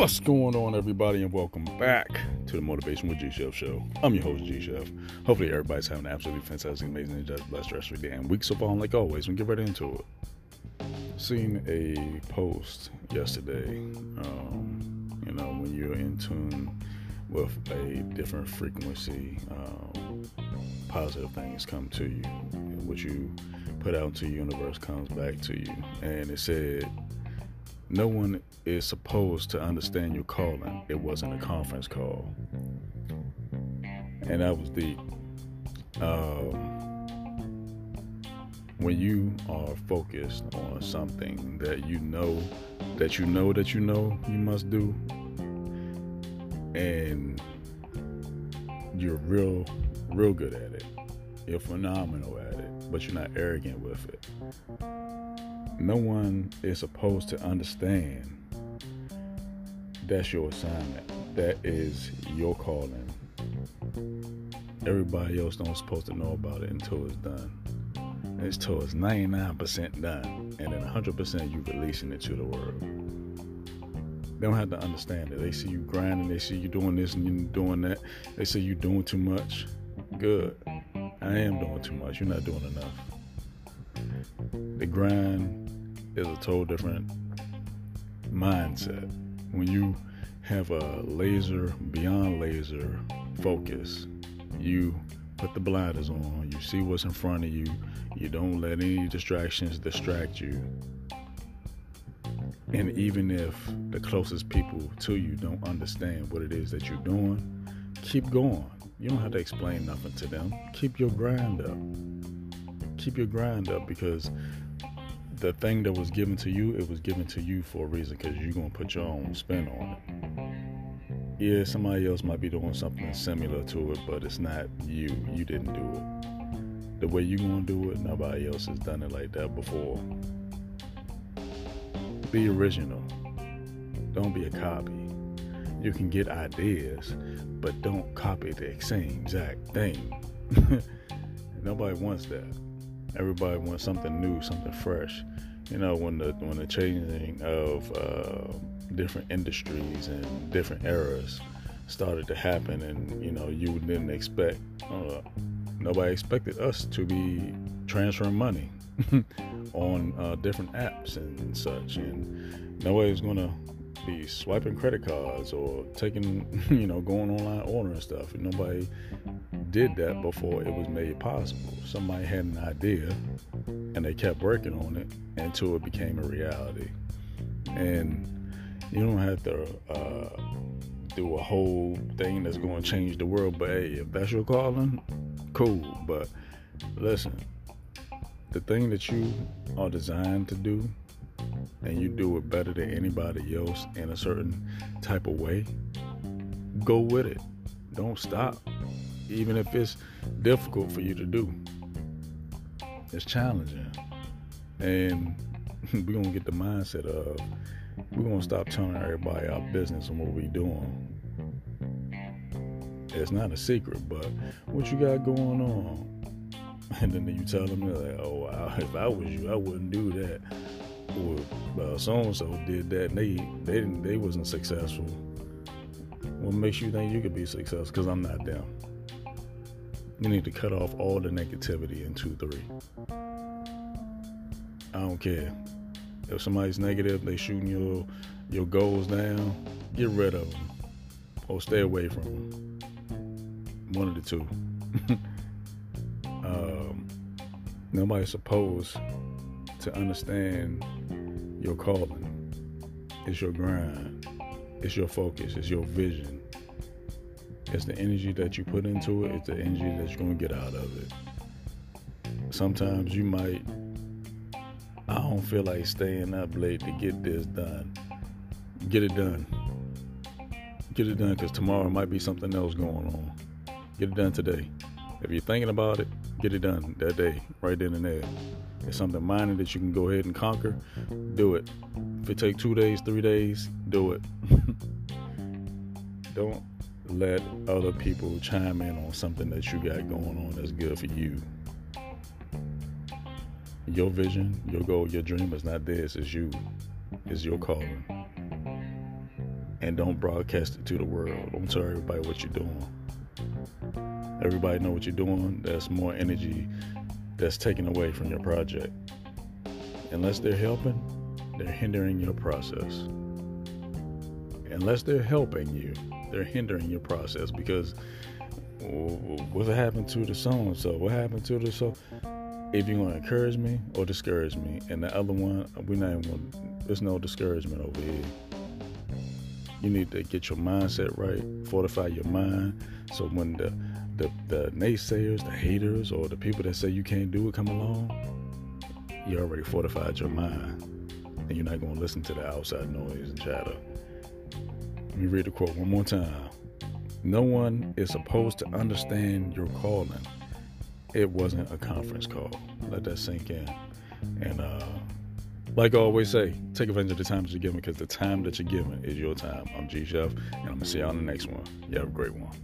What's going on, everybody, and welcome back to the Motivation with G Chef Show. I'm your host, G Chef. Hopefully, everybody's having an absolutely fantastic, amazing, and blessed rest of the damn week so far. And like always, we get right into it. Seen a post yesterday. Um, you know, when you're in tune with a different frequency, um, positive things come to you. What you put out into the universe comes back to you. And it said, no one is supposed to understand your calling. It wasn't a conference call. And that was deep. Um, when you are focused on something that you know, that you know that you know you must do, and you're real, real good at it, you're phenomenal at it, but you're not arrogant with it no one is supposed to understand that's your assignment. That is your calling. Everybody else don't supposed to know about it until it's done. It's till it's 99% done. And then 100% you releasing it to the world. They don't have to understand it. They see you grinding. They see you doing this and you doing that. They say you're doing too much. Good. I am doing too much. You're not doing enough. The grind is a total different mindset. When you have a laser, beyond laser focus, you put the blinders on, you see what's in front of you, you don't let any distractions distract you. And even if the closest people to you don't understand what it is that you're doing, keep going. You don't have to explain nothing to them. Keep your grind up. Keep your grind up because the thing that was given to you, it was given to you for a reason because you're going to put your own spin on it. Yeah, somebody else might be doing something similar to it, but it's not you. You didn't do it. The way you're going to do it, nobody else has done it like that before. Be original. Don't be a copy. You can get ideas, but don't copy the same exact thing. Nobody wants that. Everybody wants something new, something fresh. You know, when the when the changing of uh, different industries and different eras started to happen, and you know, you didn't expect. Uh, nobody expected us to be transferring money on uh, different apps and such, and nobody's gonna be swiping credit cards or taking, you know, going online ordering stuff. Nobody did that before it was made possible. Somebody had an idea and they kept working on it until it became a reality. And you don't have to uh, do a whole thing that's going to change the world. But hey, if that's your calling, cool. But listen, the thing that you are designed to do and you do it better than anybody else in a certain type of way, go with it. Don't stop. Even if it's difficult for you to do, it's challenging. And we're going to get the mindset of we're going to stop telling everybody our business and what we're doing. It's not a secret, but what you got going on? And then you tell them, like, oh, if I was you, I wouldn't do that well, so and so did that, and they they didn't they wasn't successful. What makes you think you could be successful? Because I'm not them. You need to cut off all the negativity in two three. I don't care if somebody's negative, they shooting your your goals down. Get rid of them or stay away from them. One of the two. um, nobody's supposed to understand your calling. It's your grind. It's your focus. It's your vision. It's the energy that you put into it. It's the energy that you're going to get out of it. Sometimes you might, I don't feel like staying up late to get this done. Get it done. Get it done because tomorrow might be something else going on. Get it done today. If you're thinking about it, get it done that day, right then and there. It's something minor that you can go ahead and conquer. Do it. If it take two days, three days, do it. Don't let other people chime in on something that you got going on that's good for you. Your vision, your goal, your dream is not theirs, it's you. It's your calling. and don't broadcast it to the world. Don't tell everybody what you're doing. Everybody know what you're doing. That's more energy that's taken away from your project. Unless they're helping, they're hindering your process. Unless they're helping you, they're hindering your process because what happened to the song? So what happened to the song? If you're gonna encourage me or discourage me, and the other one, we not even gonna, there's no discouragement over here. You need to get your mindset right, fortify your mind, so when the the, the naysayers, the haters, or the people that say you can't do it come along, you already fortified your mind, and you're not gonna listen to the outside noise and chatter. Let me read the quote one more time. No one is supposed to understand your calling. It wasn't a conference call. Let that sink in. And uh, like I always say, take advantage of the time that you're given because the time that you're given is your time. I'm G Chef, and I'm going to see you on the next one. You have a great one.